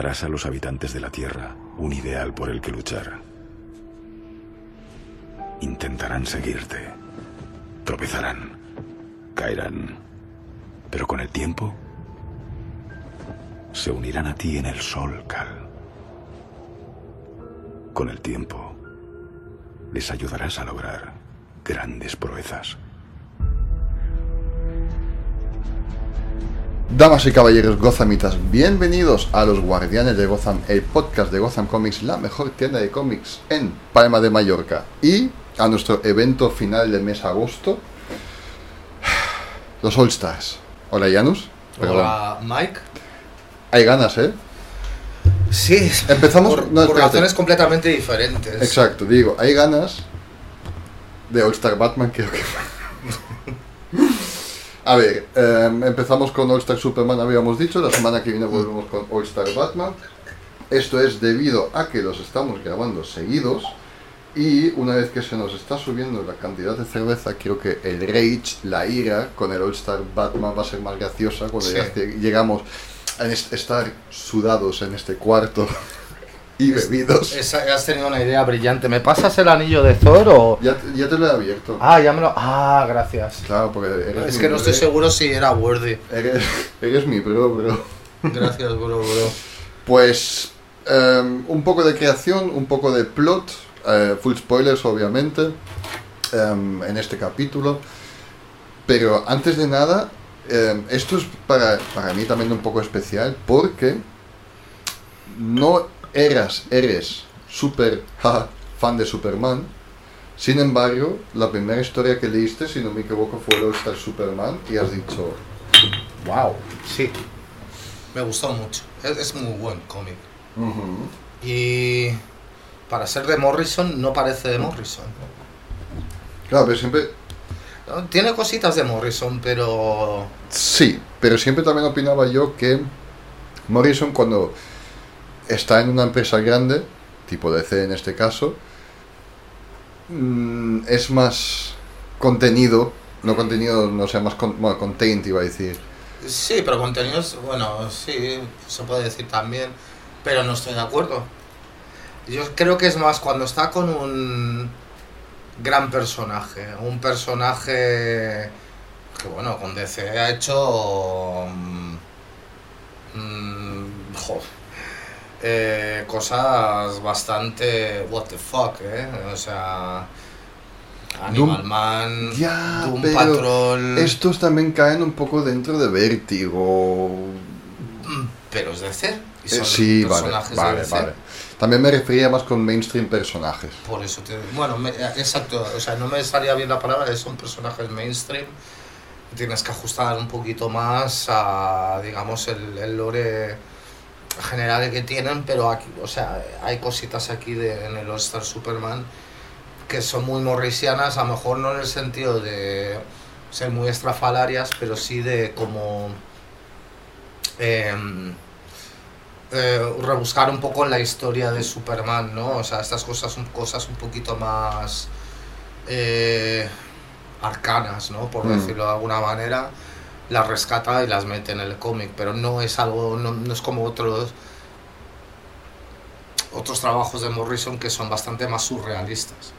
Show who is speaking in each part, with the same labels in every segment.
Speaker 1: darás a los habitantes de la Tierra un ideal por el que luchar. Intentarán seguirte. Tropezarán. Caerán. Pero con el tiempo se unirán a ti en el sol, Cal. Con el tiempo les ayudarás a lograr grandes proezas.
Speaker 2: Damas y caballeros gozamitas, bienvenidos a Los Guardianes de Gotham, el podcast de Gotham Comics, la mejor tienda de cómics en Palma de Mallorca. Y a nuestro evento final del mes agosto, los All Stars. Hola Janus. Perdón.
Speaker 3: Hola, Mike.
Speaker 2: Hay ganas, ¿eh?
Speaker 3: Sí,
Speaker 2: Empezamos-
Speaker 3: por,
Speaker 2: no,
Speaker 3: por razones completamente diferentes.
Speaker 2: Exacto, digo, hay ganas de All Star Batman, creo que A ver, em, empezamos con All Star Superman, habíamos dicho, la semana que viene volvemos con All Star Batman. Esto es debido a que los estamos grabando seguidos y una vez que se nos está subiendo la cantidad de cerveza, creo que el rage, la ira con el All Star Batman va a ser más graciosa cuando
Speaker 3: Sí.
Speaker 2: llegamos a est- estar sudados en este cuarto y bebidos.
Speaker 3: Has tenido una idea brillante. ¿Me pasas el anillo de Thor o...?
Speaker 2: Ya, te- ya te lo he abierto.
Speaker 3: Ah, ya me lo... Ah, gracias.
Speaker 2: Claro, porque eres
Speaker 3: Es
Speaker 2: mi
Speaker 3: que no estoy
Speaker 2: bro,
Speaker 3: seguro si era worthy.
Speaker 2: Eres, eres mi bro, bro.
Speaker 3: Gracias, bro, bro.
Speaker 2: Pues em, un poco de creación, un poco de plot, eh, full spoilers obviamente, em, en este capítulo. Pero antes de nada, em, esto es para, para mí también un poco especial porque no eras, eres super fan de Superman. Sin embargo, la primera historia que leíste, si no me equivoco, fue All Star Superman y has dicho, wow.
Speaker 3: Sí. Me gustó mucho. Es, es muy buen cómic. Y... Para ser de Morrison, no parece de Morrison.
Speaker 2: Claro, pero siempre.
Speaker 3: Tiene cositas de Morrison, pero...
Speaker 2: Sí, pero siempre también opinaba yo que Morrison cuando está en una empresa grande, tipo DC en este caso, mm, es más contenido, no contenido, no sé, más con, bueno, content iba a decir.
Speaker 3: Sí, pero contenidos, bueno, sí, se puede decir también, pero no estoy de acuerdo. Yo creo que es más cuando está con un gran personaje, un personaje que, bueno, con DC ha hecho... mm, mm, jo, eh, cosas bastante... What the fuck, ¿eh? O sea... Animal
Speaker 2: Doom-
Speaker 3: Man,
Speaker 2: Ya,
Speaker 3: Doom
Speaker 2: pero
Speaker 3: Patrol...
Speaker 2: Estos también caen un poco dentro de Vértigo.
Speaker 3: Pero es DC. Y
Speaker 2: Eh,
Speaker 3: son
Speaker 2: sí, vale,
Speaker 3: personajes de
Speaker 2: vale,
Speaker 3: DC.
Speaker 2: vale. También me refería más con mainstream personajes.
Speaker 3: Por eso te. Bueno, me- eh, exacto. O sea, no me salía bien la palabra, son personajes mainstream. Tienes que ajustar un poquito más a, digamos, el, el lore general que tienen, pero aquí, o sea, hay cositas aquí de, en el All Star Superman que son muy morrisianas, a lo mejor no en el sentido de ser muy estrafalarias, pero sí de como em, eh, rebuscar un poco en la historia de Superman, ¿no? O sea, estas cosas son cosas un poquito más eh, arcanas, ¿no? Por
Speaker 2: Mm.
Speaker 3: decirlo de alguna manera, las rescata y las mete en el cómic, pero no es algo, no, no es como otros otros trabajos de Morrison que son bastante más surrealistas.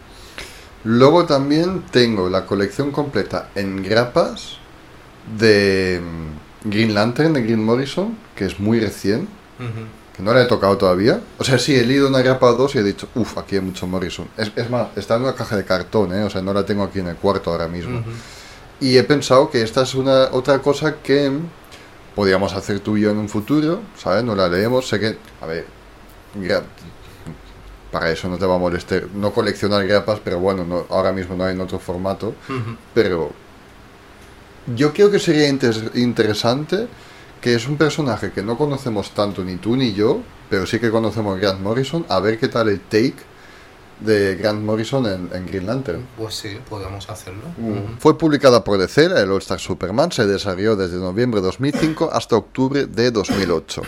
Speaker 2: Luego también tengo la colección completa en grapas de mm, Green Lantern de Green Morrison, que es muy recién, que no la he tocado todavía. O sea, sí, he leído una grapa o dos y he dicho, uff, aquí hay mucho Morrison. Es, es más, está en una caja de cartón, ¿eh? o sea, no la tengo aquí en el cuarto ahora mismo. Y he pensado que esta es una otra cosa que podríamos hacer tú y yo en un futuro, ¿sabes? No la leemos, sé que, a ver, gra- para eso no te va a molestar, no coleccionar grapas, pero bueno, no, ahora mismo no hay en otro formato, pero yo creo que sería inter- interesante que es un personaje que no conocemos tanto ni tú ni yo, pero sí que conocemos Grant Morrison, a ver qué tal el take de Grant Morrison en, en Green Lantern.
Speaker 3: Pues sí, podemos hacerlo.
Speaker 2: Fue publicada por DC, el All Star Superman se desarrolló desde noviembre de 2005 hasta octubre de 2008.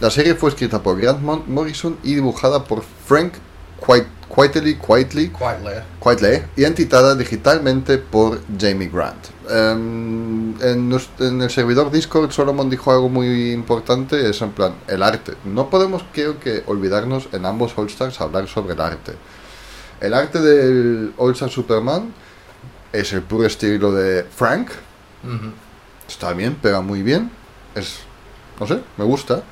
Speaker 2: La serie fue escrita por Grant Mon- Morrison y dibujada por Frank Quite- Quietly, Quietly,
Speaker 3: Quietly.
Speaker 2: Quietly, identitada digitalmente por Jamie Grant. Em, en, nos- en el servidor Discord Solomon dijo algo muy importante, es en plan, el arte. No podemos, creo que, olvidarnos en ambos All-Stars hablar sobre el arte. El arte del All-Star Superman es el puro estilo de Frank, está bien, pega muy bien, es, no sé, me gusta.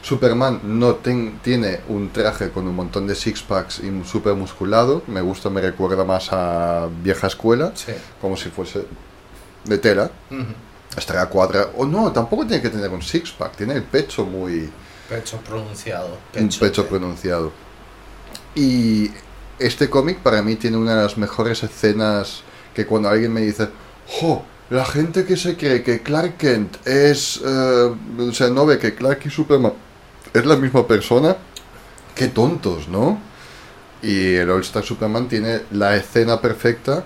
Speaker 2: Superman no ten- tiene un traje con un montón de six packs y super musculado, me gusta, me recuerda más a vieja escuela,
Speaker 3: Sí.
Speaker 2: como si fuese de tela.
Speaker 3: Ujú.
Speaker 2: Estará cuadra, o no, tampoco tiene que tener un six pack, tiene el pecho muy,
Speaker 3: Pecho pronunciado.
Speaker 2: un pecho
Speaker 3: de-
Speaker 2: pronunciado. Y este cómic para mí tiene una de las mejores escenas que cuando alguien me dice, ¡Jo! La gente que se cree que Clark Kent es... eh, o sea, no ve que Clark y Superman es la misma persona. ¡Qué tontos, ¿no? Y el All Star Superman tiene la escena perfecta,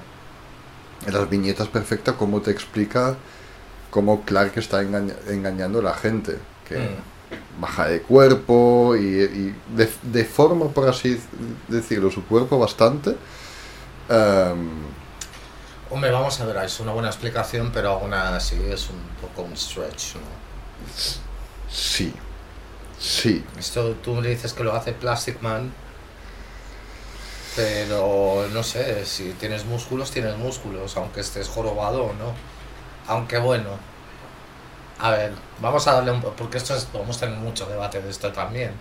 Speaker 2: las viñetas perfectas, como te explica cómo Clark está engaña- engañando a la gente. Que,
Speaker 3: Mm.
Speaker 2: Baja de cuerpo y, y de, deforma, por así decirlo, su cuerpo bastante. Em,
Speaker 3: Hombre, vamos a ver, es una buena explicación, pero aún así es un poco un stretch, ¿no?
Speaker 2: sí, sí,
Speaker 3: Esto tú me dices que lo hace Plastic Man, pero no sé, si tienes músculos, tienes músculos, aunque estés jorobado o no. Aunque bueno, a ver, vamos a darle un porque esto es, vamos a tener mucho debate de esto también.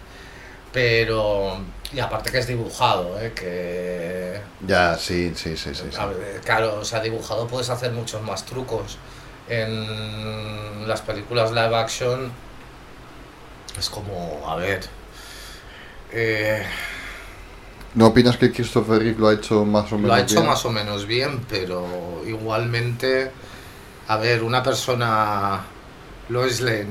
Speaker 3: Pero, y aparte que es dibujado, ¿eh? que
Speaker 2: ya, sí, sí, sí, sí. sí.
Speaker 3: A ver, claro, o sea, dibujado puedes hacer muchos más trucos. En las películas live action es como, a ver, eh,
Speaker 2: ¿No opinas que Christopher Reeve lo ha hecho más o menos
Speaker 3: lo ha hecho
Speaker 2: bien?
Speaker 3: más o menos bien, pero igualmente, a ver, una persona, Lois Lane,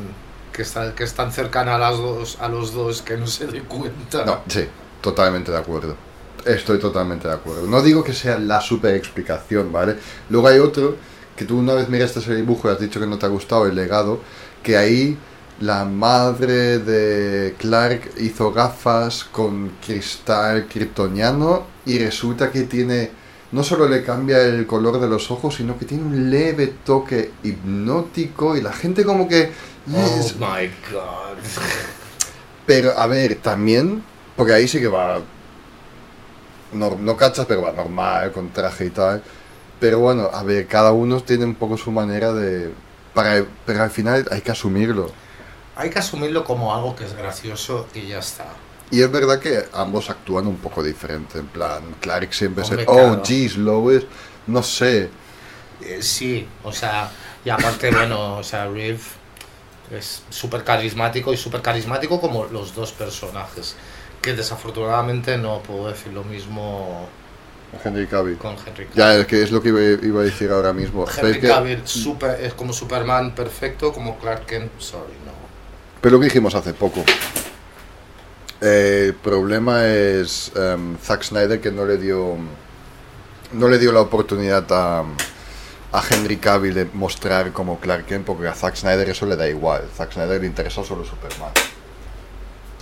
Speaker 3: que, está, que es tan cercana a, las dos, a los dos que no se dé cuenta.
Speaker 2: No, sí, totalmente de acuerdo. Estoy totalmente de acuerdo. No digo que sea la super explicación, ¿vale? Luego hay otro que tú una vez miraste ese dibujo y has dicho que no te ha gustado, el legado, que ahí la madre de Clark hizo gafas con cristal kryptoniano y resulta que tiene, no solo le cambia el color de los ojos, sino que tiene un leve toque hipnótico y la gente como que...
Speaker 3: Oh my god.
Speaker 2: Pero, a ver, también, porque ahí sí que va. No, no cachas, pero va normal, con traje y tal. Pero bueno, a ver, cada uno tiene un poco su manera de. Para, pero al final hay que asumirlo.
Speaker 3: Hay que asumirlo como algo que es gracioso y ya está.
Speaker 2: Y es verdad que ambos actúan un poco diferente. En plan, Clark siempre se. Oh, jeez, Lois. No sé.
Speaker 3: Eh, sí, o sea, y aparte, bueno, o sea, Reeve es súper carismático y súper carismático como los dos personajes. Que desafortunadamente no puedo decir lo mismo
Speaker 2: Henry Cavill.
Speaker 3: con Henry Cavill.
Speaker 2: Ya, es que es lo que iba, iba a decir ahora mismo.
Speaker 3: Henry
Speaker 2: que-
Speaker 3: Cavill super- es como Superman perfecto, como Clark Kent, sorry, no.
Speaker 2: Pero lo que dijimos hace poco. Eh, el problema es em, Zack Snyder que no le dio no le dio la oportunidad a, a Henry Cavill de mostrar como Clark Kent porque a Zack Snyder eso le da igual. Zack Snyder le interesa solo Superman.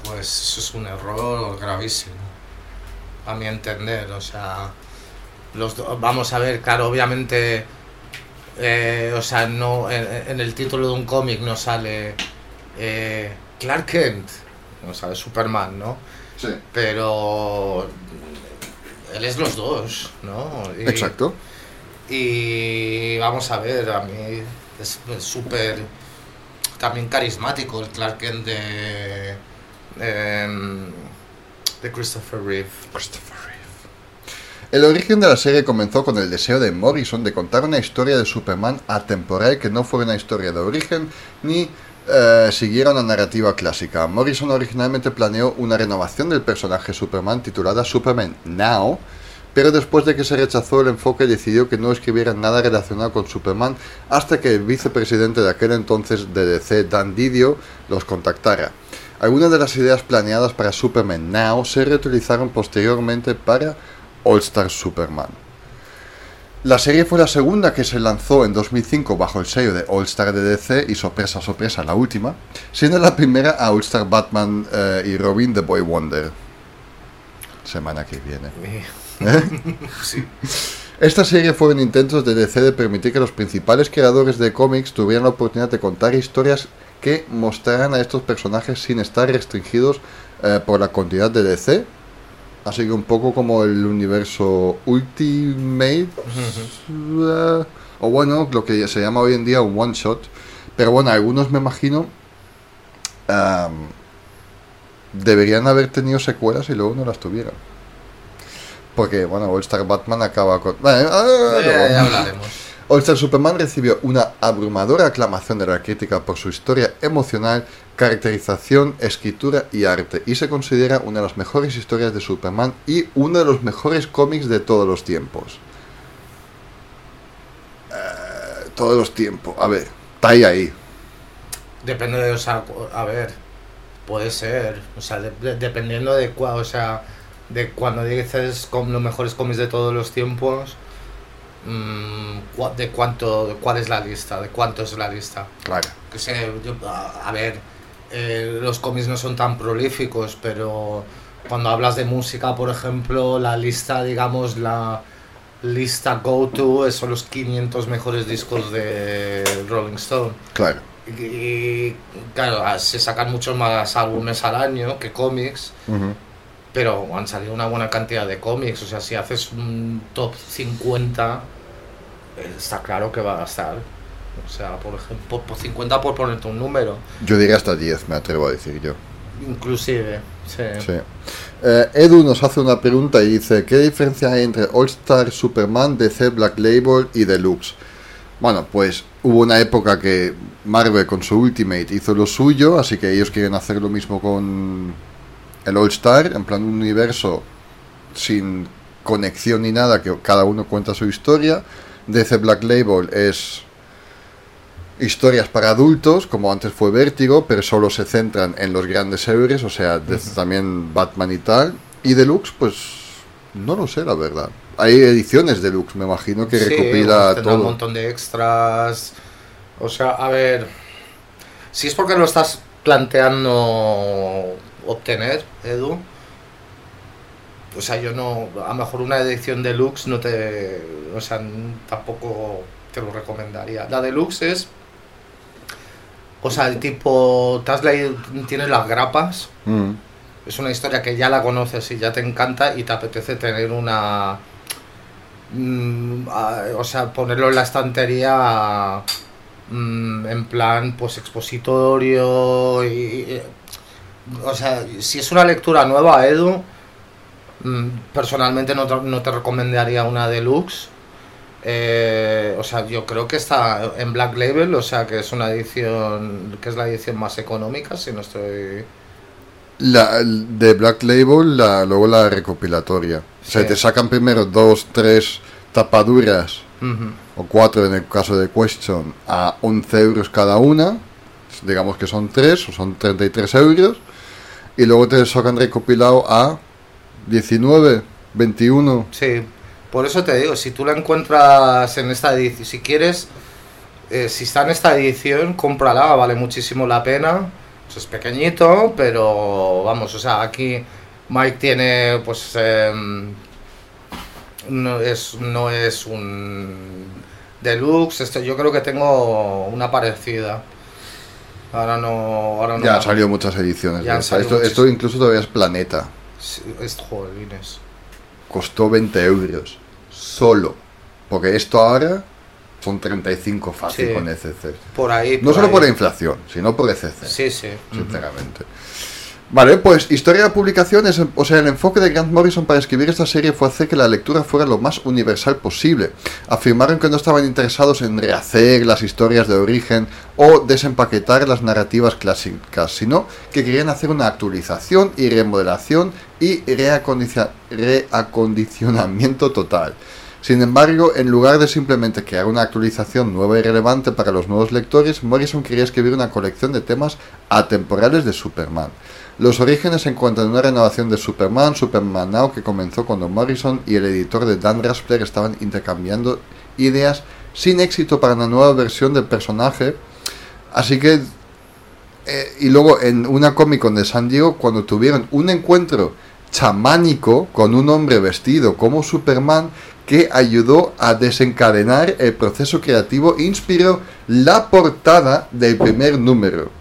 Speaker 3: Pues eso es un error gravísimo, a mi entender. O sea, los vamos a ver, claro, obviamente, eh, o sea, no en, en el título de un cómic no sale eh, Clark Kent, no sale Superman, ¿no?
Speaker 2: Sí.
Speaker 3: Pero él es los dos, ¿no? Y-
Speaker 2: Exacto.
Speaker 3: y vamos a ver, a mí es súper también carismático el Clark Kent de, em, de Christopher Reeve.
Speaker 2: Christopher Reeve. El origen de la serie comenzó con el deseo de Morrison de contar una historia de Superman atemporal que no fuera una historia de origen ni eh, siguiera una narrativa clásica. Morrison originalmente planeó una renovación del personaje Superman titulada Superman Now, pero después de que se rechazó el enfoque decidió que no escribiera nada relacionado con Superman hasta que el vicepresidente de aquel entonces de DC, Dan Didio, los contactara. Algunas de las ideas planeadas para Superman Now se reutilizaron posteriormente para All Star Superman. La serie fue la segunda que se lanzó en 2005 bajo el sello de All Star de DC y sorpresa, sorpresa, la última, siendo la primera a All Star Batman eh, y Robin The Boy Wonder. semana que viene.
Speaker 3: Y- sí.
Speaker 2: Esta serie fueron intentos de DC de permitir que los principales creadores de cómics tuvieran la oportunidad de contar historias que mostraran a estos personajes sin estar restringidos eh, por la continuidad de DC. Así que un poco como el universo Ultimate, eh, o bueno, lo que se llama hoy en día un one shot. Pero bueno, algunos me imagino deberían haber tenido secuelas y luego no las tuvieron. Porque, bueno, All Star Batman acaba con... Bueno, ah,
Speaker 3: Eh,
Speaker 2: luego.
Speaker 3: ya hablaremos.
Speaker 2: All Star Superman recibió una abrumadora aclamación de la crítica por su historia emocional, caracterización, escritura y arte, y se considera una de las mejores historias de Superman y uno de los mejores cómics de todos los tiempos. Eh, todos los tiempos. A ver, está ahí ahí.
Speaker 3: Depende de, o sea, a ver, puede ser, o sea, de- de- dependiendo de cuál, o sea, de cuando dices con los mejores cómics de todos los tiempos, mm, cua- de cuánto, de cuál es la lista, de cuánto es la lista.
Speaker 2: Claro.
Speaker 3: Que sé, yo- a a ver, eh, los cómics no son tan prolíficos, pero cuando hablas de música, por ejemplo, la lista, digamos, la lista go-to son los 500 mejores discos de Rolling Stone.
Speaker 2: Claro.
Speaker 3: Y, y, claro, ah, se sacan muchos más álbumes al año que cómics, pero han salido una buena cantidad de cómics. O sea, si haces un top 50, eh, está claro que va a estar. O sea, por ejemplo, por 50 por ponerte un número,
Speaker 2: Yo diría hasta 10, me atrevo a decir yo.
Speaker 3: inclusive. Sí.
Speaker 2: Sí. Eh, Edu nos hace una pregunta y dice, ¿qué diferencia hay entre All Star Superman, DC Black Label y Deluxe? Bueno, pues hubo una época que Marvel con su Ultimate hizo lo suyo, así que ellos quieren hacer lo mismo con el All Star, en plan un universo sin conexión ni nada, que cada uno cuenta su historia. DC Black Label es historias para adultos, como antes fue Vértigo, pero solo se centran en los grandes héroes, o sea, también Batman y tal. Y Deluxe, pues no lo sé, la verdad. Hay ediciones Deluxe, me imagino, que
Speaker 3: Sí,
Speaker 2: recopila
Speaker 3: un montón de extras. O sea, a ver. Si es porque lo estás planteando obtener, Edu. O sea, yo no. A lo mejor una edición deluxe no te. O sea, tampoco te lo recomendaría. La deluxe es. O sea, el tipo. Te has leído. Tienes las grapas.
Speaker 2: Mm,
Speaker 3: Es una historia que ya la conoces y ya te encanta y te apetece tener una... mm, a- o sea, ponerlo en la estantería mm, en plan, pues, expositorio y... y- o sea, si es una lectura nueva, Edu, mm, personalmente no te, no te recomendaría una deluxe. Eh, o sea, yo creo que está en Black Label, o sea, que es una edición, que es la edición más económica, si no estoy...
Speaker 2: La, de Black Label, la, luego la recopilatoria. O sea,
Speaker 3: Sí.
Speaker 2: te sacan primero dos, tres tapaduras, o cuatro en el caso de Question, a 11 euros cada una. Digamos que son tres, o son 33 euros. Y luego te sacan recopilado a 19, 21.
Speaker 3: Sí, por eso te digo, si tú la encuentras en esta edición, si quieres, eh, si está en esta edición, cómprala, vale muchísimo la pena. Pues es pequeñito, pero vamos, o sea, aquí Mike tiene, pues, em, no es, no es un deluxe, esto, yo creo que tengo una parecida. Ahora no, ahora no.
Speaker 2: Ya han salido muchas ediciones.
Speaker 3: Ya han salido
Speaker 2: Esto, incluso todavía es Planeta.
Speaker 3: Sí, es jolines.
Speaker 2: Costó 20 euros. Solo. Porque esto ahora son 35 fácil
Speaker 3: Sí.
Speaker 2: con ECC.
Speaker 3: Por ahí.
Speaker 2: No solo
Speaker 3: ahí.
Speaker 2: por la inflación, sino por ECC.
Speaker 3: Sí, sí.
Speaker 2: sinceramente. Vale, pues historia de publicaciones, o sea, el enfoque de Grant Morrison para escribir esta serie fue hacer que la lectura fuera lo más universal posible. Afirmaron que no estaban interesados en rehacer las historias de origen o desempaquetar las narrativas clásicas, sino que querían hacer una actualización y remodelación y reacondicionamiento total. Sin embargo, en lugar de simplemente crear una actualización nueva y relevante para los nuevos lectores, Morrison quería escribir una colección de temas atemporales de Superman. Los orígenes se encuentran en una renovación de Superman, Superman Now, que comenzó cuando Morrison y el editor de Dan Raspler estaban intercambiando ideas sin éxito para una nueva versión del personaje. Así que eh, y luego en una Comic Con de San Diego, cuando tuvieron un encuentro chamánico con un hombre vestido como Superman que ayudó a desencadenar el proceso creativo e inspiró la portada del primer número.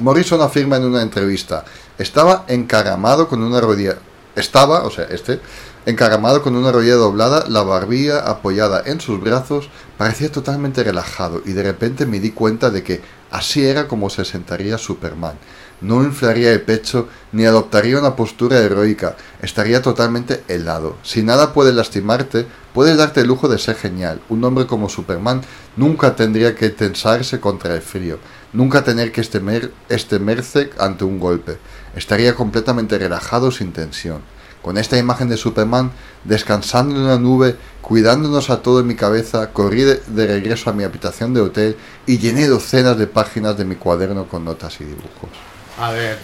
Speaker 2: Morrison afirma en una entrevista, estaba encaramado con una rodilla, estaba, o sea, este, encaramado con una rodilla doblada, la barbilla apoyada en sus brazos, parecía totalmente relajado y de repente me di cuenta de que así era como se sentaría Superman. No inflaría el pecho ni adoptaría una postura heroica, estaría totalmente helado. Si nada puede lastimarte, puedes darte el lujo de ser genial. Un hombre como Superman nunca tendría que tensarse contra el frío, nunca tener que estemer, estemerse ante un golpe. Estaría completamente relajado sin tensión. Con esta imagen de Superman descansando en una nube, cuidándonos a todo en mi cabeza, corrí de, de regreso a mi habitación de hotel y llené docenas de páginas de mi cuaderno con notas y dibujos.
Speaker 3: A ver.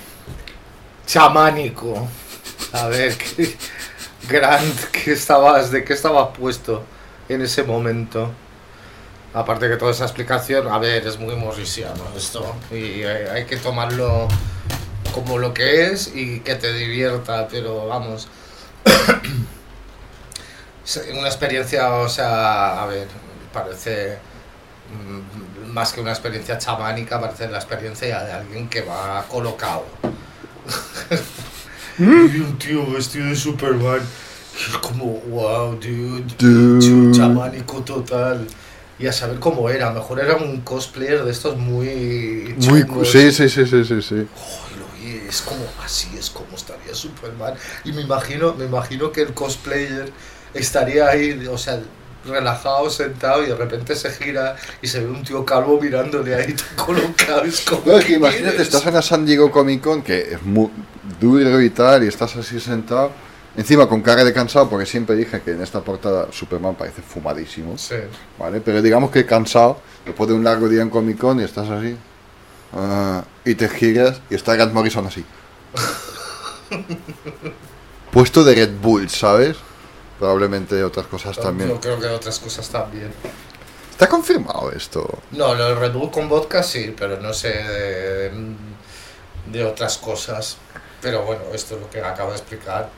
Speaker 3: Chamánico. A ver, ¿qué, Grant, ¿qué estabas, ¿de qué estabas puesto en ese momento? Aparte que toda esa explicación, a ver, es muy morrisiano esto. Y hay, que tomarlo como lo que es y que te divierta, pero vamos. Una experiencia, o sea, a ver, parece más que una experiencia chamánica, parece la experiencia de alguien que va colocado. y un tío vestido de Superman. Y es como, wow, dude.
Speaker 2: Dude.
Speaker 3: Chamánico total. Y a saber cómo era. Mejor era un cosplayer de estos muy.
Speaker 2: Muy, sí, sí, sí, sí, sí, sí.
Speaker 3: Ay, lo vi, es como así es como estaría Superman y me imagino me imagino que el cosplayer estaría ahí o sea relajado sentado y de repente se gira y se ve un tío calvo mirándole ahí colocado es como
Speaker 2: No, es que
Speaker 3: ¿qué
Speaker 2: imagínate, estás en la San Diego Comic Con, que es muy duro y tal, y estás así sentado, encima con cara de cansado, porque siempre dije que en esta portada Superman parece fumadísimo,
Speaker 3: sí
Speaker 2: ¿vale? Pero digamos que cansado, después de un largo día en Comic Con, y estás así, ah, y te giras, y está Grant Morrison así. Puesto de Red Bull, ¿sabes? Probablemente otras cosas también.
Speaker 3: yo creo que otras cosas también
Speaker 2: ¿Está confirmado esto?
Speaker 3: no lo del Red Bull con vodka sí pero no sé de, de otras cosas pero bueno esto es lo que acabo de explicar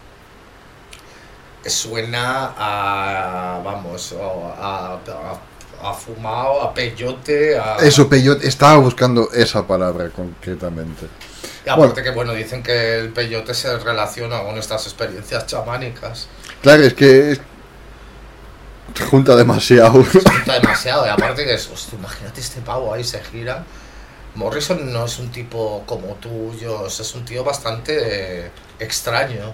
Speaker 3: suena a vamos a, a, a fumado a peyote a
Speaker 2: Eso, Peyot, estaba buscando esa palabra concretamente.
Speaker 3: Y aparte que bueno, dicen que el peyote se relaciona con estas experiencias chamánicas.
Speaker 2: Claro, es que es- se junta demasiado.
Speaker 3: Se junta demasiado. Y aparte que es, hostia, imagínate este pavo ahí se gira. Morrison no es un tipo como tú, yo, es un tío bastante extraño,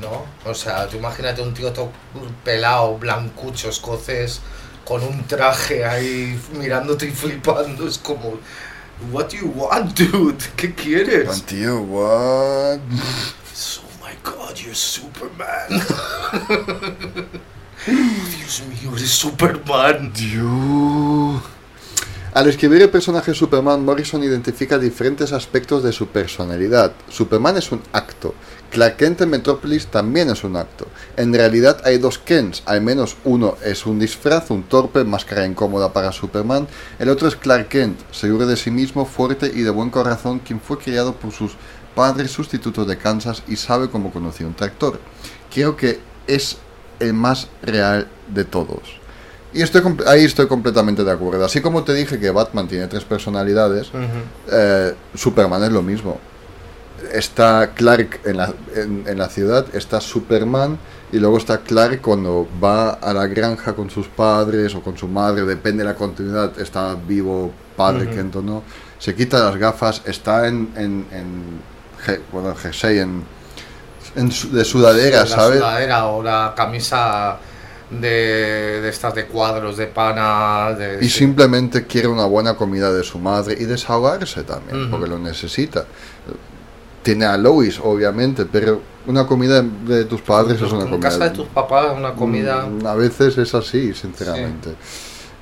Speaker 3: ¿no? O sea, tú imagínate un tío todo pelado, blancucho, escocés, con un traje ahí mirándote y flipando. Es como, what do you want, dude? ¿Qué quieres?
Speaker 2: Tío, what?
Speaker 3: My god, you're Superman. Dios mío, eres Superman.
Speaker 2: Dios. Al escribir el personaje Superman, Morrison identifica diferentes aspectos de su personalidad. Superman es un acto. Clark Kent en Metrópolis también es un acto. En realidad hay dos Kents, al menos uno es un disfraz, un torpe, máscara incómoda para Superman. El otro es Clark Kent, seguro de sí mismo, fuerte y de buen corazón, quien fue criado por sus padres sustitutos de Kansas y sabe cómo conducir un tractor. Creo que es el más real de todos. Y estoy ahí estoy completamente de acuerdo. Así como te dije que Batman tiene tres personalidades, eh, Superman es lo mismo. Está Clark en la, en, en la ciudad, está Superman y luego está Clark cuando va a la granja con sus padres o con su madre, depende de la continuidad, está vivo padre
Speaker 3: Ujú.
Speaker 2: Kent o no, se quita las gafas, está en, en, en je- bueno, en jersey, en, en de sudadera,
Speaker 3: la
Speaker 2: ¿sabes?
Speaker 3: sudadera o la camisa de, de estas de cuadros de pana. De,
Speaker 2: Y
Speaker 3: sí.
Speaker 2: simplemente quiere una buena comida de su madre y desahogarse también, porque lo necesita. Tiene a Lois, obviamente, pero una comida de tus padres es una
Speaker 3: en
Speaker 2: comida.
Speaker 3: casa de tus papás, una comida.
Speaker 2: Mm, A veces es así, sinceramente.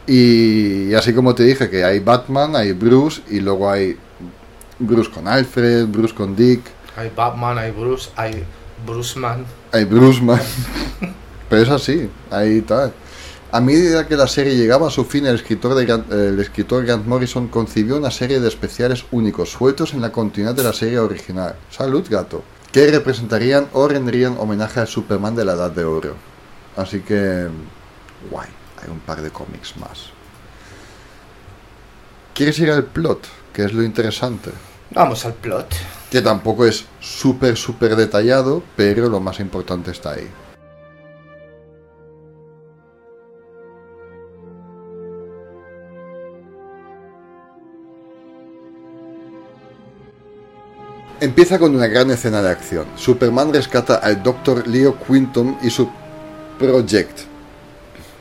Speaker 2: Y, y así como te dije que hay Batman, hay Bruce y luego hay Bruce con Alfred, Bruce con Dick,
Speaker 3: Hay Batman, hay Bruce, hay Bruceman.
Speaker 2: hay Bruce Man. pero es así, ahí está. A medida que la serie llegaba a su fin, el escritor, de Grant, el escritor Grant Morrison concibió una serie de especiales únicos, sueltos en la continuidad de la serie original. Salud, gato. que representarían o renderían homenaje a Superman de la Edad de Oro. Así que, guay, hay un par de cómics más. ¿Quieres ir al plot? Que es lo interesante.
Speaker 3: Vamos al plot.
Speaker 2: Que tampoco es súper, súper detallado, pero lo más importante está ahí. Empieza con una gran escena de acción. Superman rescata al Dr. Leo Quinton y su Project.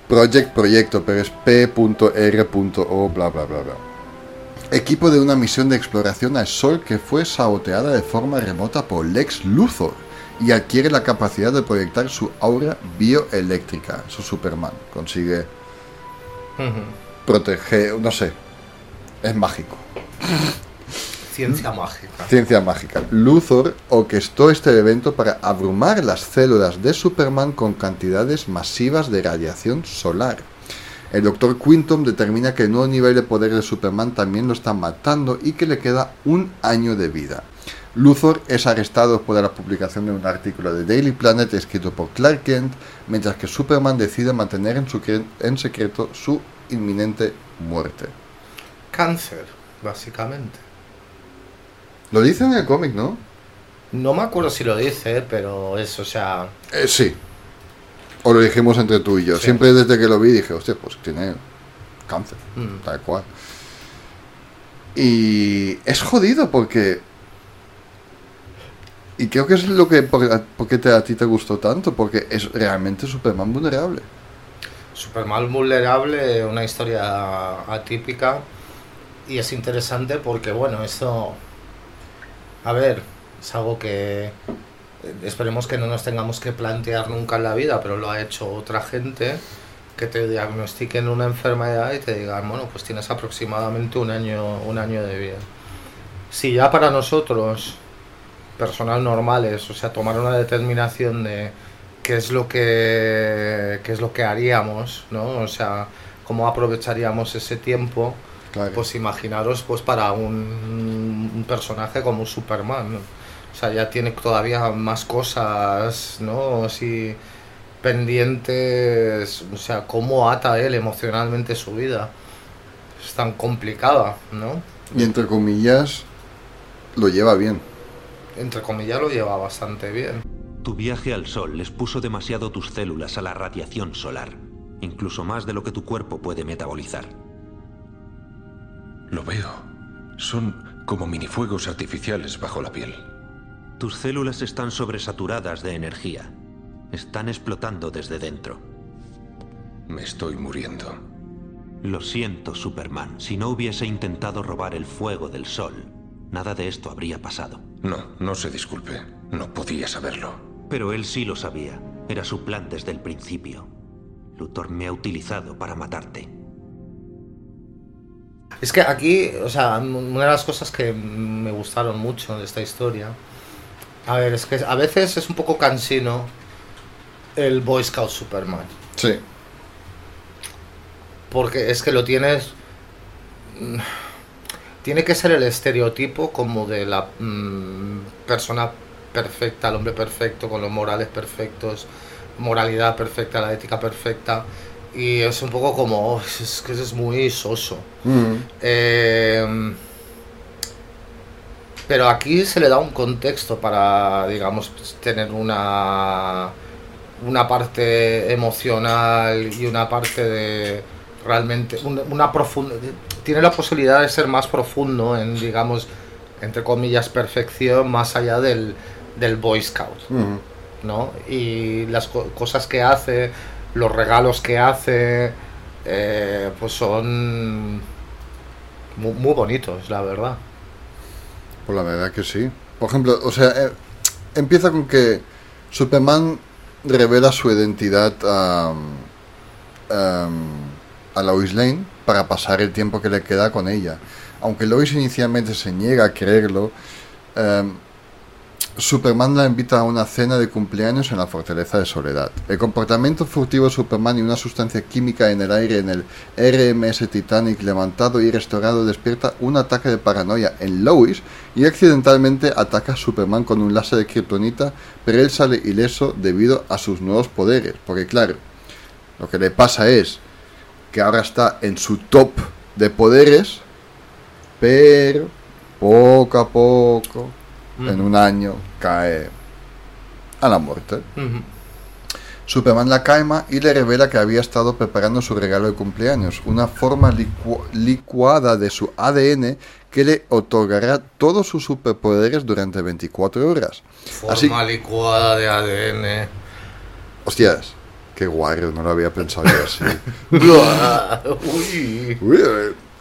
Speaker 2: Project, proyecto, pero es P.R.O. bla bla bla bla. Equipo de una misión de exploración al Sol que fue saboteada de forma remota por Lex Luthor y adquiere la capacidad de proyectar su aura bioeléctrica. Su Superman consigue proteger, no sé, es mágico.
Speaker 3: Ciencia mágica.
Speaker 2: Ciencia mágica. Luthor orquestó este evento para abrumar las células de Superman con cantidades masivas de radiación solar. El Dr. Quinton determina que el nuevo nivel de poder de Superman también lo está matando y que le queda un año de vida. Luthor es arrestado después de la publicación de un artículo de Daily Planet escrito por Clark Kent, mientras que Superman decide mantener en, su, en secreto su inminente muerte.
Speaker 3: Cáncer, básicamente.
Speaker 2: Lo dice en el cómic, ¿no?
Speaker 3: No me acuerdo si lo dice, pero es, o sea...
Speaker 2: Eh, sí. O lo dijimos entre tú y yo. Siempre desde que lo vi dije, hostia, pues tiene cáncer,
Speaker 3: Mm.
Speaker 2: tal cual. Y es jodido porque... Y creo que es lo que... Por, por qué te- a ti te gustó tanto, porque es realmente Superman vulnerable.
Speaker 3: Superman vulnerable, una historia atípica y es interesante porque, bueno, eso, a ver, es algo que esperemos que no nos tengamos que plantear nunca en la vida, pero lo ha hecho otra gente, que te diagnostiquen una enfermedad y te digan, bueno, pues tienes aproximadamente un año, un año de vida. Si ya para nosotros, personas normales, o sea, tomar una determinación de qué es lo que qué es lo que haríamos, ¿no? O sea, cómo aprovecharíamos ese tiempo,
Speaker 2: Claro.
Speaker 3: pues imaginaros pues para un, un personaje como Superman, ¿no? O sea, ya tiene todavía más cosas, ¿no? Así pendientes, o sea, cómo ata él emocionalmente su vida. Es tan complicada, ¿no?
Speaker 2: y entre comillas, lo lleva bien.
Speaker 3: Entre comillas lo lleva bastante bien.
Speaker 4: Tu viaje al Sol les puso demasiado tus células a la radiación solar, incluso más de lo que tu cuerpo puede metabolizar.
Speaker 1: Lo veo. Son como minifuegos artificiales bajo la piel.
Speaker 4: Tus células están sobresaturadas de energía. Están explotando desde dentro.
Speaker 1: Me estoy muriendo.
Speaker 4: Lo siento, Superman. Si no hubiese intentado robar el fuego del Sol, nada de esto habría pasado.
Speaker 1: No, no se disculpe. No podía saberlo.
Speaker 4: Pero él sí lo sabía. Era su plan desde el principio. Luthor me ha utilizado para matarte.
Speaker 3: Es que aquí, o sea, una de las cosas que me gustaron mucho de esta historia, a ver, es que a veces es un poco cansino el Boy Scout Superman,
Speaker 2: Sí.
Speaker 3: porque es que lo tienes... mm, Tiene que ser el estereotipo como de la mm, persona perfecta, el hombre perfecto, con los morales perfectos, moralidad perfecta, la ética perfecta, y es un poco como, "Oh, es que es muy soso.
Speaker 2: Mm.
Speaker 3: Eh, pero aquí se le da un contexto para, digamos, tener una, una parte emocional y una parte de realmente, una, una profunda... Tiene la posibilidad de ser más profundo en, digamos, entre comillas, perfección más allá del, del Boy Scout. ¿no? Y las co- cosas que hace, los regalos que hace, eh, pues son muy, muy bonitos, la verdad.
Speaker 2: Pues la verdad que sí. Por ejemplo, o sea, eh, empieza con que Superman revela su identidad a, a Lois Lane para pasar el tiempo que le queda con ella. Aunque Lois inicialmente se niega a creerlo, em, Superman la invita a una cena de cumpleaños en la fortaleza de Soledad. El comportamiento furtivo de Superman y una sustancia química en el aire en el RMS Titanic levantado y restaurado despierta un ataque de paranoia en Lois y accidentalmente ataca a Superman con un láser de kriptonita, pero él sale ileso debido a sus nuevos poderes. Porque claro, lo que le pasa es que ahora está en su top de poderes, pero poco a poco en un año cae a la muerte. Superman la calma y le revela que había estado preparando su regalo de cumpleaños, una forma licu- licuada de su ADN que le otorgará todos sus superpoderes durante 24 horas.
Speaker 3: Forma
Speaker 2: Así-
Speaker 3: licuada de ADN.
Speaker 2: Hostias, qué guarro, no lo había pensado yo así.
Speaker 3: Uy.
Speaker 2: Uy.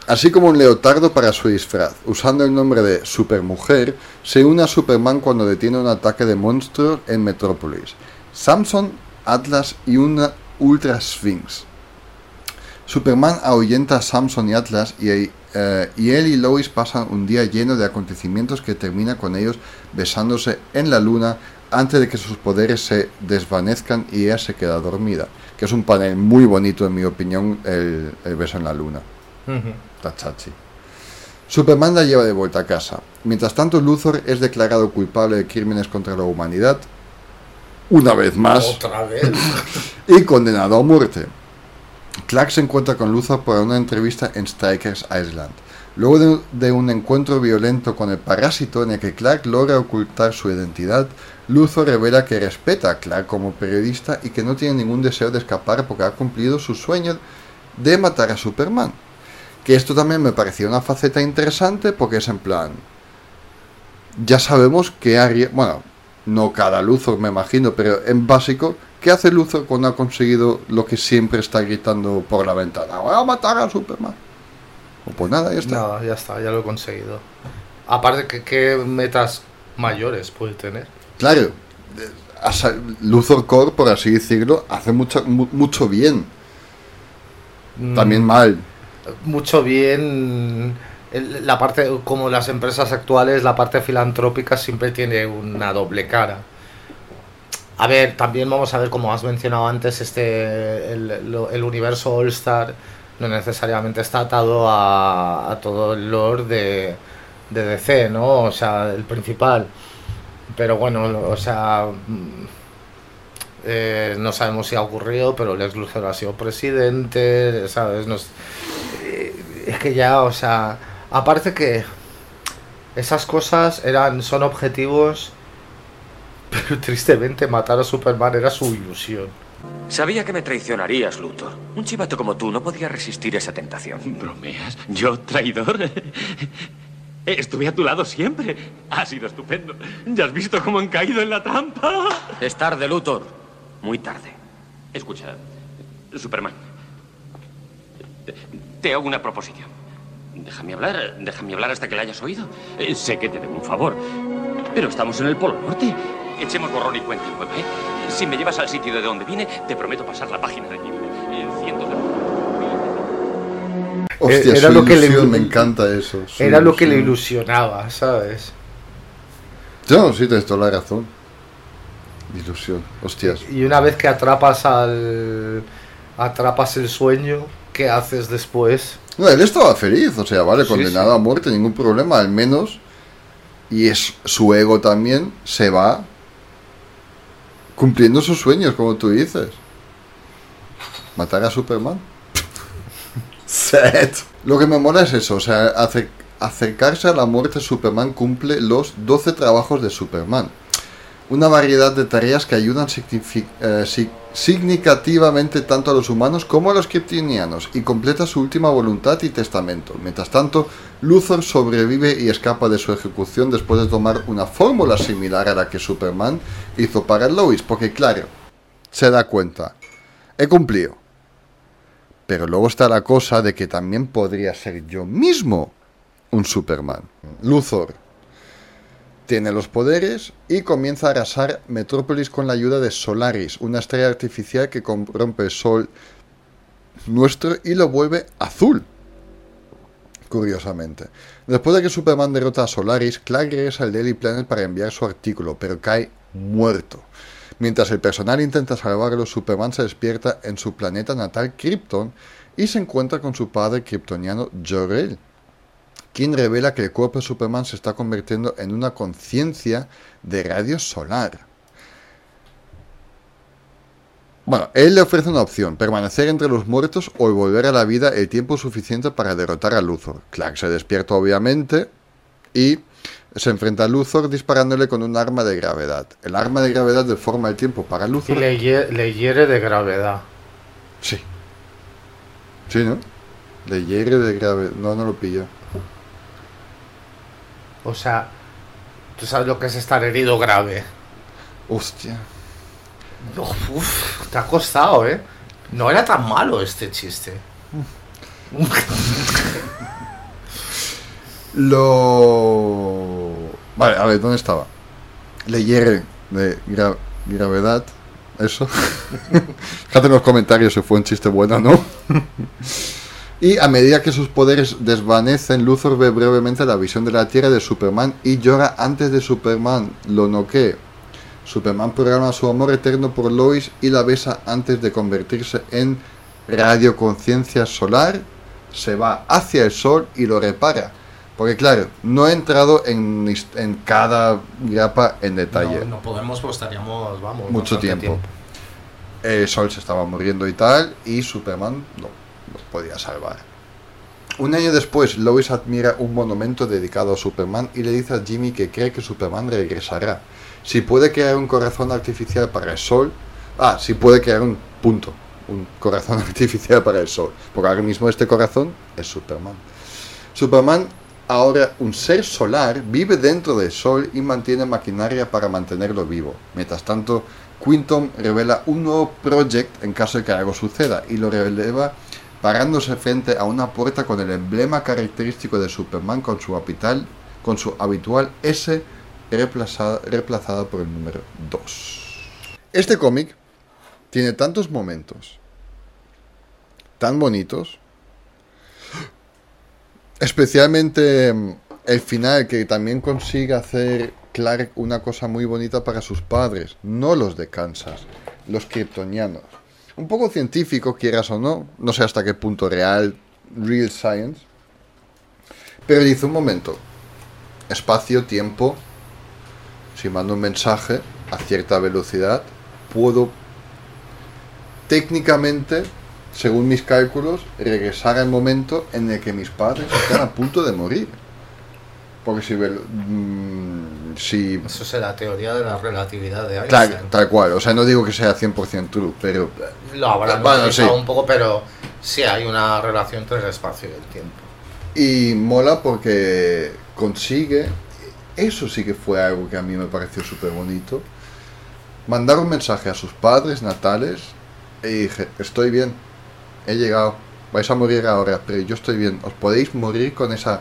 Speaker 2: Así como un leotardo para su disfraz, usando el nombre de Supermujer, se une a Superman cuando detiene un ataque de monstruos en Metrópolis. Samson, Atlas y una Ultra Sphinx. Superman ahuyenta a Samson y Atlas y, eh, y él y Lois pasan un día lleno de acontecimientos que termina con ellos besándose en la luna antes de que sus poderes se desvanezcan y ella se queda dormida. Que es un panel muy bonito en mi opinión el, beso en la luna. Superman la lleva de vuelta a casa. Mientras tanto, Luthor es declarado culpable de crímenes contra la humanidad, una vez más,
Speaker 3: Otra vez.
Speaker 2: y condenado a muerte. Clark se encuentra con Luthor para una entrevista en Strikers Island. Luego de, de un encuentro violento con el parásito en el que Clark logra ocultar su identidad, Luthor revela que respeta a Clark como periodista y que no tiene ningún deseo de escapar porque ha cumplido su sueño de matar a Superman. Que esto también me parecía una faceta interesante porque es en plan. Ya sabemos que haría. Bueno, no cada Luthor me imagino, pero en básico, ¿qué hace Luthor cuando ha conseguido lo que siempre está gritando por la ventana? Voy a matar a Superman. O pues nada, ya está.
Speaker 3: Ya está, ya lo he conseguido. Aparte, que ¿qué metas mayores puede tener?
Speaker 2: Claro, eh, Luthor Core, por así decirlo, hace mucho, mu- mucho bien. También
Speaker 3: Mm,
Speaker 2: mal.
Speaker 3: Mucho bien. La parte, como las empresas actuales, la parte filantrópica siempre tiene una doble cara. A ver, también vamos a ver, como has mencionado antes, este el, el universo All Star no necesariamente está atado a, todo el lore de, DC, ¿no? O sea, el principal. Pero bueno, o sea, eh, no sabemos si ha ocurrido, pero Lex Luthor ha sido presidente, ¿sabes? Nos, es que ya, o sea, aparte que esas cosas eran, son objetivos, pero tristemente matar a Superman era su ilusión.
Speaker 5: Sabía que me traicionarías, Luthor. Un chivato como tú no podía resistir esa tentación.
Speaker 6: ¿Bromeas? ¿Yo, traidor? Estuve a tu lado siempre. Ha sido estupendo. ¿Ya has visto cómo han caído en la trampa?
Speaker 5: Es tarde, Luthor. Muy tarde.
Speaker 6: Escucha, Superman. Te, hago una proposición. Déjame hablar, déjame hablar hasta que la hayas oído. Eh, sé que te debo un favor, pero estamos en el Polo Norte. Echemos borrón y cuenta nueva, ¿eh? Si me llevas al sitio de donde vine, te prometo pasar la página de mi vida. En cientos de...
Speaker 2: Hostia,
Speaker 3: era
Speaker 2: su
Speaker 3: lo que le-
Speaker 2: ilusión, me encanta eso. su
Speaker 3: Era lo que le ilusionaba, ¿sabes?
Speaker 2: No, sí, tienes toda la razón. Ilusión, hostias.
Speaker 3: Y una vez que atrapas al. atrapas el sueño, ¿qué haces después?
Speaker 2: No, él estaba feliz, o sea, vale, condenado
Speaker 3: sí.
Speaker 2: a muerte, ningún problema, al menos. Y es su ego también se va cumpliendo sus sueños, como tú dices. Matar a Superman. Set. Lo que me mola es eso, o sea, acer- acercarse a la muerte Superman cumple los 12 trabajos de Superman. Una variedad de tareas que ayudan signifi- eh, significativamente tanto a los humanos como a los kryptonianos y completa su última voluntad y testamento. Mientras tanto, Luthor sobrevive y escapa de su ejecución después de tomar una fórmula similar a la que Superman hizo para Lois, porque claro, se da cuenta, he cumplido. Pero luego está la cosa de que también podría ser yo mismo un Superman. Luthor tiene los poderes y comienza a arrasar Metrópolis con la ayuda de Solaris, una estrella artificial que corrompe el sol nuestro y lo vuelve azul. curiosamente. Después de que Superman derrota a Solaris, Clark regresa al Daily Planet para enviar su artículo, pero cae muerto. Mientras el personal intenta salvarlo, Superman se despierta en su planeta natal Krypton y se encuentra con su padre kryptoniano Jor-El, quien revela que el cuerpo de Superman se está convirtiendo en una conciencia de radio solar. Bueno, él le ofrece una opción, permanecer entre los muertos o volver a la vida el tiempo suficiente para derrotar a Luthor. Clark se despierta obviamente y se enfrenta a Luthor disparándole con un arma de gravedad. El arma de gravedad deforma el tiempo para
Speaker 3: Y
Speaker 2: Luthor.
Speaker 3: le, hie- le hiere de gravedad.
Speaker 2: Sí. Sí, ¿no? Le hiere de gravedad. No, no lo pillo.
Speaker 3: O sea, tú sabes lo que es estar herido grave.
Speaker 2: Hostia.
Speaker 3: Uf, uf, te ha costado, ¿eh? No era tan malo este chiste.
Speaker 2: Lo... Vale, a ver, ¿dónde estaba? Le hiere de gra- gravedad. Eso. Fíjate en los comentarios si fue un chiste bueno o no. y a medida que sus poderes desvanecen, Luthor ve brevemente la visión de la Tierra de Superman y llora antes de Superman lo noquee. Superman programa su amor eterno por Lois y la besa antes de convertirse en radioconciencia solar. Se va hacia el sol y lo repara. Porque claro, no he entrado en, cada grapa en detalle.
Speaker 3: No, no podemos, pues estaríamos, vamos.
Speaker 2: Mucho
Speaker 3: bastante
Speaker 2: tiempo. El sol se estaba muriendo y tal, y Superman no, podía salvar. Un año después, Lois admira un monumento dedicado a Superman y le dice a Jimmy que cree que Superman regresará. Si puede crear un corazón artificial para el sol, ah, si puede crear un punto, un corazón artificial para el sol, porque ahora mismo este corazón es Superman. Superman, ahora un ser solar, vive dentro del sol y mantiene maquinaria para mantenerlo vivo. Mientras tanto, Quinton revela un nuevo project en caso de que algo suceda y lo revela parándose frente a una puerta con el emblema característico de Superman con su habitual, con su habitual S reemplazada por el número 2. Este cómic tiene tantos momentos tan bonitos Especialmente mm, el final, que también consigue hacer Clark una cosa muy bonita para sus padres, no los de Kansas, los kryptonianos. Un poco científico, quieras o no, no sé hasta qué punto real, real science. Pero dice un momento, espacio, tiempo, si mando un mensaje a cierta velocidad, puedo técnicamente según mis cálculos, regresar al momento en el que mis padres están a punto de morir. Porque si... vel- mm, si
Speaker 3: Eso es la teoría de la relatividad de Einstein.
Speaker 2: tal cual, o sea, no digo que sea 100% true, pero...
Speaker 3: Lo habrán
Speaker 2: Bueno,
Speaker 3: analizado
Speaker 2: sí.
Speaker 3: un poco, pero sí hay una relación entre el espacio y el tiempo.
Speaker 2: Y mola porque consigue, eso sí que fue algo que a mí me pareció súper bonito, mandar un mensaje a sus padres natales y dije, estoy bien, he llegado, vais a morir ahora, pero yo estoy bien, os podéis morir con esa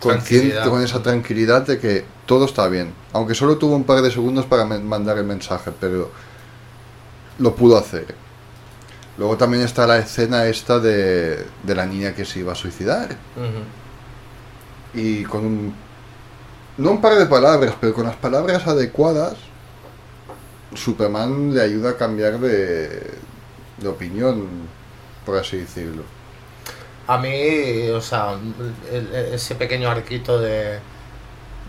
Speaker 2: consciente, con esa tranquilidad de que todo está bien, aunque solo tuvo un par de segundos para mandar el mensaje, pero lo pudo hacer. Luego también está la escena esta de, de la niña que se iba a suicidar y con un no un par de palabras, pero con las palabras adecuadas, Superman le ayuda a cambiar de, de opinión, por así decirlo.
Speaker 3: A mí, o sea, el- ese pequeño arquito de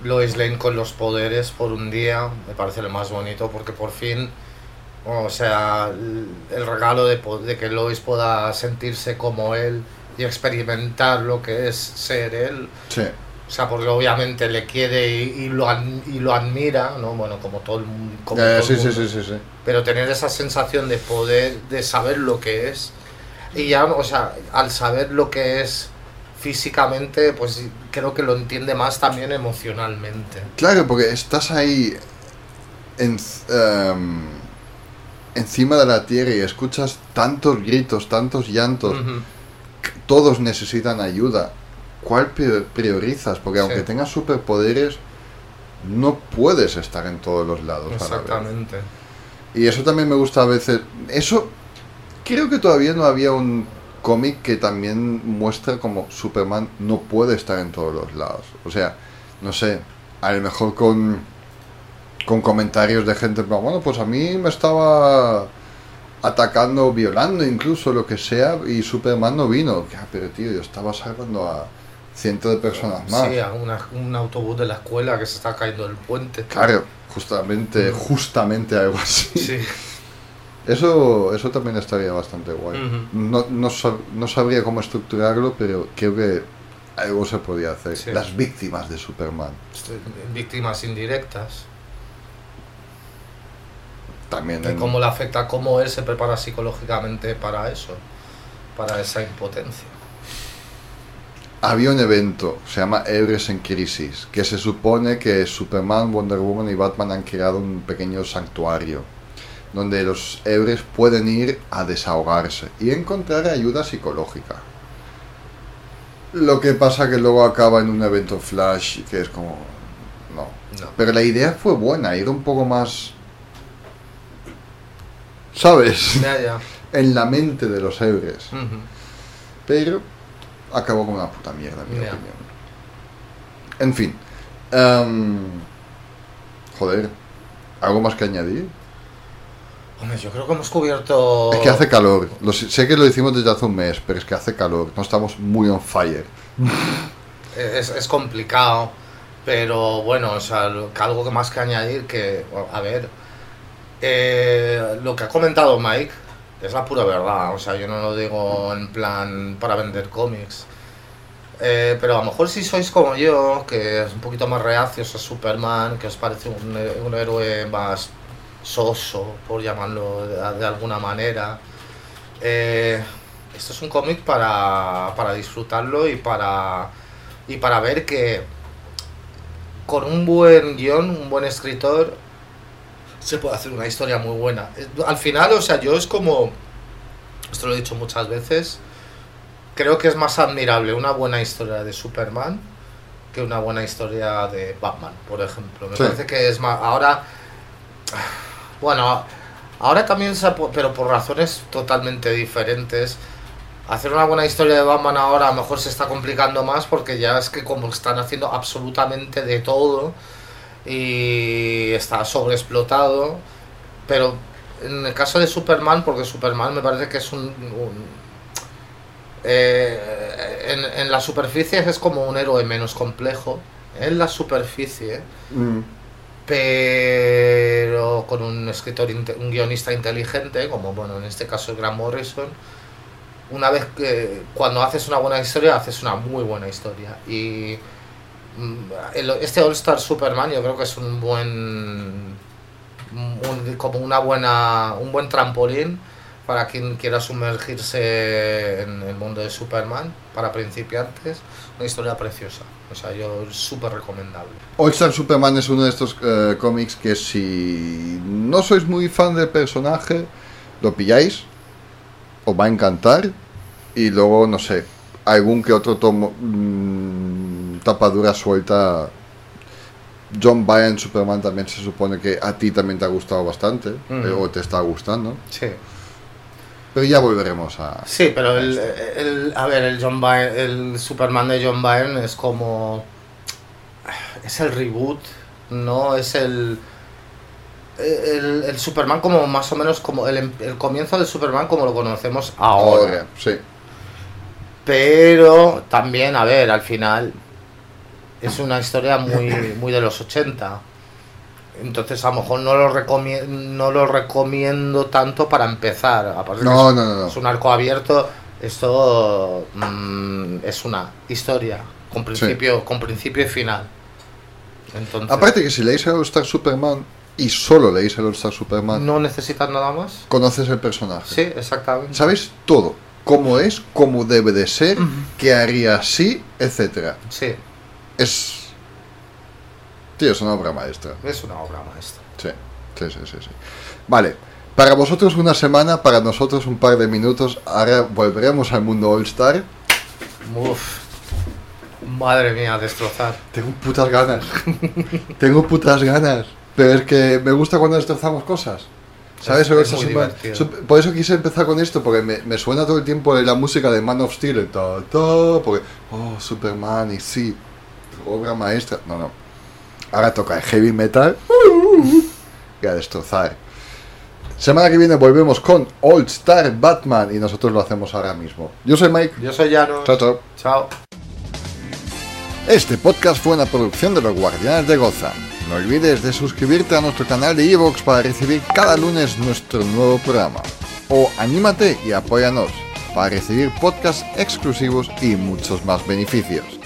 Speaker 3: Lois Lane con los poderes por un día me parece lo más bonito porque por fin, o sea, el, regalo de, de que Lois pueda sentirse como él y experimentar lo que es ser él,
Speaker 2: Sí,
Speaker 3: o sea, porque obviamente le quiere y, y lo, y lo admira, ¿no? Bueno, como todo el, como
Speaker 2: Eh,
Speaker 3: todo el
Speaker 2: sí, sí,
Speaker 3: mundo
Speaker 2: sí, sí, sí.
Speaker 3: pero tener esa sensación de poder, de saber lo que es, y ya, o sea, al saber lo que es físicamente, pues creo que lo entiende más también emocionalmente.
Speaker 2: Claro, porque estás ahí en- em, encima de la tierra y escuchas tantos gritos, tantos llantos, todos necesitan ayuda. ¿Cuál pri- priorizas? Porque aunque tengas superpoderes, no puedes estar en todos los lados. a la vez.
Speaker 3: Exactamente.
Speaker 2: Y eso también me gusta a veces. Eso creo que todavía no había un, cómic que también muestra como Superman no puede estar en todos los lados. O sea, no sé, a lo mejor con, con comentarios de gente, pero bueno, pues a mí me estaba atacando, violando incluso, lo que sea, y Superman no vino. Ya, pero tío, yo estaba salvando a cientos de personas más.
Speaker 3: Sí, a una- un autobús de la escuela que se está cayendo del puente.
Speaker 2: Claro, justamente, justamente algo así.
Speaker 3: Sí.
Speaker 2: Eso, eso también estaría bastante guay. No, no, sab- no sabría cómo estructurarlo, pero creo que algo se podía hacer.
Speaker 3: Sí.
Speaker 2: Las víctimas de Superman.
Speaker 3: Víctimas indirectas.
Speaker 2: También
Speaker 3: Y
Speaker 2: en-
Speaker 3: cómo le afecta, cómo él se prepara psicológicamente para eso. Para esa impotencia.
Speaker 2: había un evento, se llama Héroes en Crisis, que se supone que Superman, Wonder Woman y Batman han creado un pequeño santuario donde los héroes pueden ir a desahogarse y encontrar ayuda psicológica. Lo que pasa que luego acaba en un evento flash que es como... No.
Speaker 3: No.
Speaker 2: Pero la idea fue buena, ir un poco más... ¿Sabes?
Speaker 3: Ya, ya.
Speaker 2: en la mente de los.
Speaker 3: Ujú.
Speaker 2: Pero acabó con una puta mierda, en mi opinión. En fin. em, joder. ¿Algo más que añadir?
Speaker 3: Hombre, yo creo que hemos cubierto.
Speaker 2: Es que hace calor. Lo sé que lo hicimos desde hace un mes, pero es que hace calor. No estamos muy on fire.
Speaker 3: Es, es complicado, pero bueno, o sea, algo que más que añadir que, a ver, eh, lo que ha comentado Mike es la pura verdad, o sea, yo no lo digo en plan para vender cómics, Eh, pero a lo mejor si sois como yo, que es un poquito más reacios a Superman, que os parece un, un héroe más soso, por llamarlo de, de alguna manera, eh, esto es un cómic para, para disfrutarlo y para, y para ver que con un buen guion, un buen escritor, se puede hacer una historia muy buena. Al final, o sea, yo es como, esto lo he dicho muchas veces, creo que es más admirable una buena historia de Superman que una buena historia de Batman, por ejemplo. Me
Speaker 2: Sí.
Speaker 3: parece que es más... Ahora, bueno, ahora también, se ha pu- pero por razones totalmente diferentes. Hacer una buena historia de Batman ahora a lo mejor se está complicando más porque ya es que como están haciendo absolutamente de todo y está sobreexplotado. Pero en el caso de Superman, porque Superman me parece que es un... eh, en, en la superficie es como un héroe menos complejo. En la superficie
Speaker 2: Mm,
Speaker 3: pero con un escritor, un guionista inteligente, como bueno, en este caso Grant Morrison, una vez que cuando haces una buena historia, haces una muy buena historia. Y mm, este All Star Superman yo creo que es un buen, como una buena, un buen trampolín para quien quiera sumergirse en el mundo de Superman, para principiantes, una historia preciosa. O sea, yo súper recomendable.
Speaker 2: All Star Superman es uno de estos eh, cómics que si no sois muy fan del personaje, lo pilláis, os va a encantar y luego, no sé, algún que otro tomo, mm, tapadura suelta. John Byrne Superman también se supone que a ti también te ha gustado bastante,
Speaker 3: Ujú.
Speaker 2: eh, o te está gustando,
Speaker 3: Sí.
Speaker 2: Pero ya volveremos a...
Speaker 3: Sí, pero el, el- a ver, el John Byrne, el Superman de John Byrne es como es el reboot, no es el el, el Superman como más o menos como el, el comienzo del Superman como lo conocemos ahora.
Speaker 2: Ahora, sí.
Speaker 3: Pero también, a ver, al final es una historia muy, muy de los 80. Entonces a lo mejor no lo, recomiendo, no lo recomiendo tanto para empezar. Aparte que
Speaker 2: No,
Speaker 3: es,
Speaker 2: no, no,
Speaker 3: es un arco abierto. Esto mm, es una historia con principio, con principio y final. Entonces,
Speaker 2: Aparte que si leéis el All Star Superman y solo leéis el All Star Superman,
Speaker 3: no necesitas nada más.
Speaker 2: conoces el personaje.
Speaker 3: Sí, exactamente.
Speaker 2: Sabes todo. Cómo es, cómo debe de ser, qué haría así, etcétera.
Speaker 3: Sí,
Speaker 2: Es... Tío, es una obra maestra.
Speaker 3: es una obra maestra.
Speaker 2: Sí, sí, sí, sí, sí. Vale. Para vosotros una semana, para nosotros un par de minutos. Ahora volveremos al mundo All Star.
Speaker 3: Uf. Madre mía, destrozar.
Speaker 2: Tengo putas ganas. Tengo putas ganas. Pero es que me gusta cuando destrozamos cosas. ¿Sabes?
Speaker 3: Es- es
Speaker 2: Por eso quise empezar con esto, porque me, me suena todo el tiempo la música de Man of Steel, ta, porque, oh, Superman, y sí, obra maestra. No, no. Ahora toca el heavy metal y a destrozar. Semana que viene volvemos con All Star Batman y nosotros lo hacemos ahora mismo. Yo soy Mike.
Speaker 3: Yo soy Llanos.
Speaker 2: Chao, chao.
Speaker 3: Chao.
Speaker 2: Este podcast fue una producción de los Guardianes de Goza. No olvides de suscribirte a nuestro canal de Evox para recibir cada lunes nuestro nuevo programa. O anímate y apóyanos para recibir podcasts exclusivos y muchos más beneficios.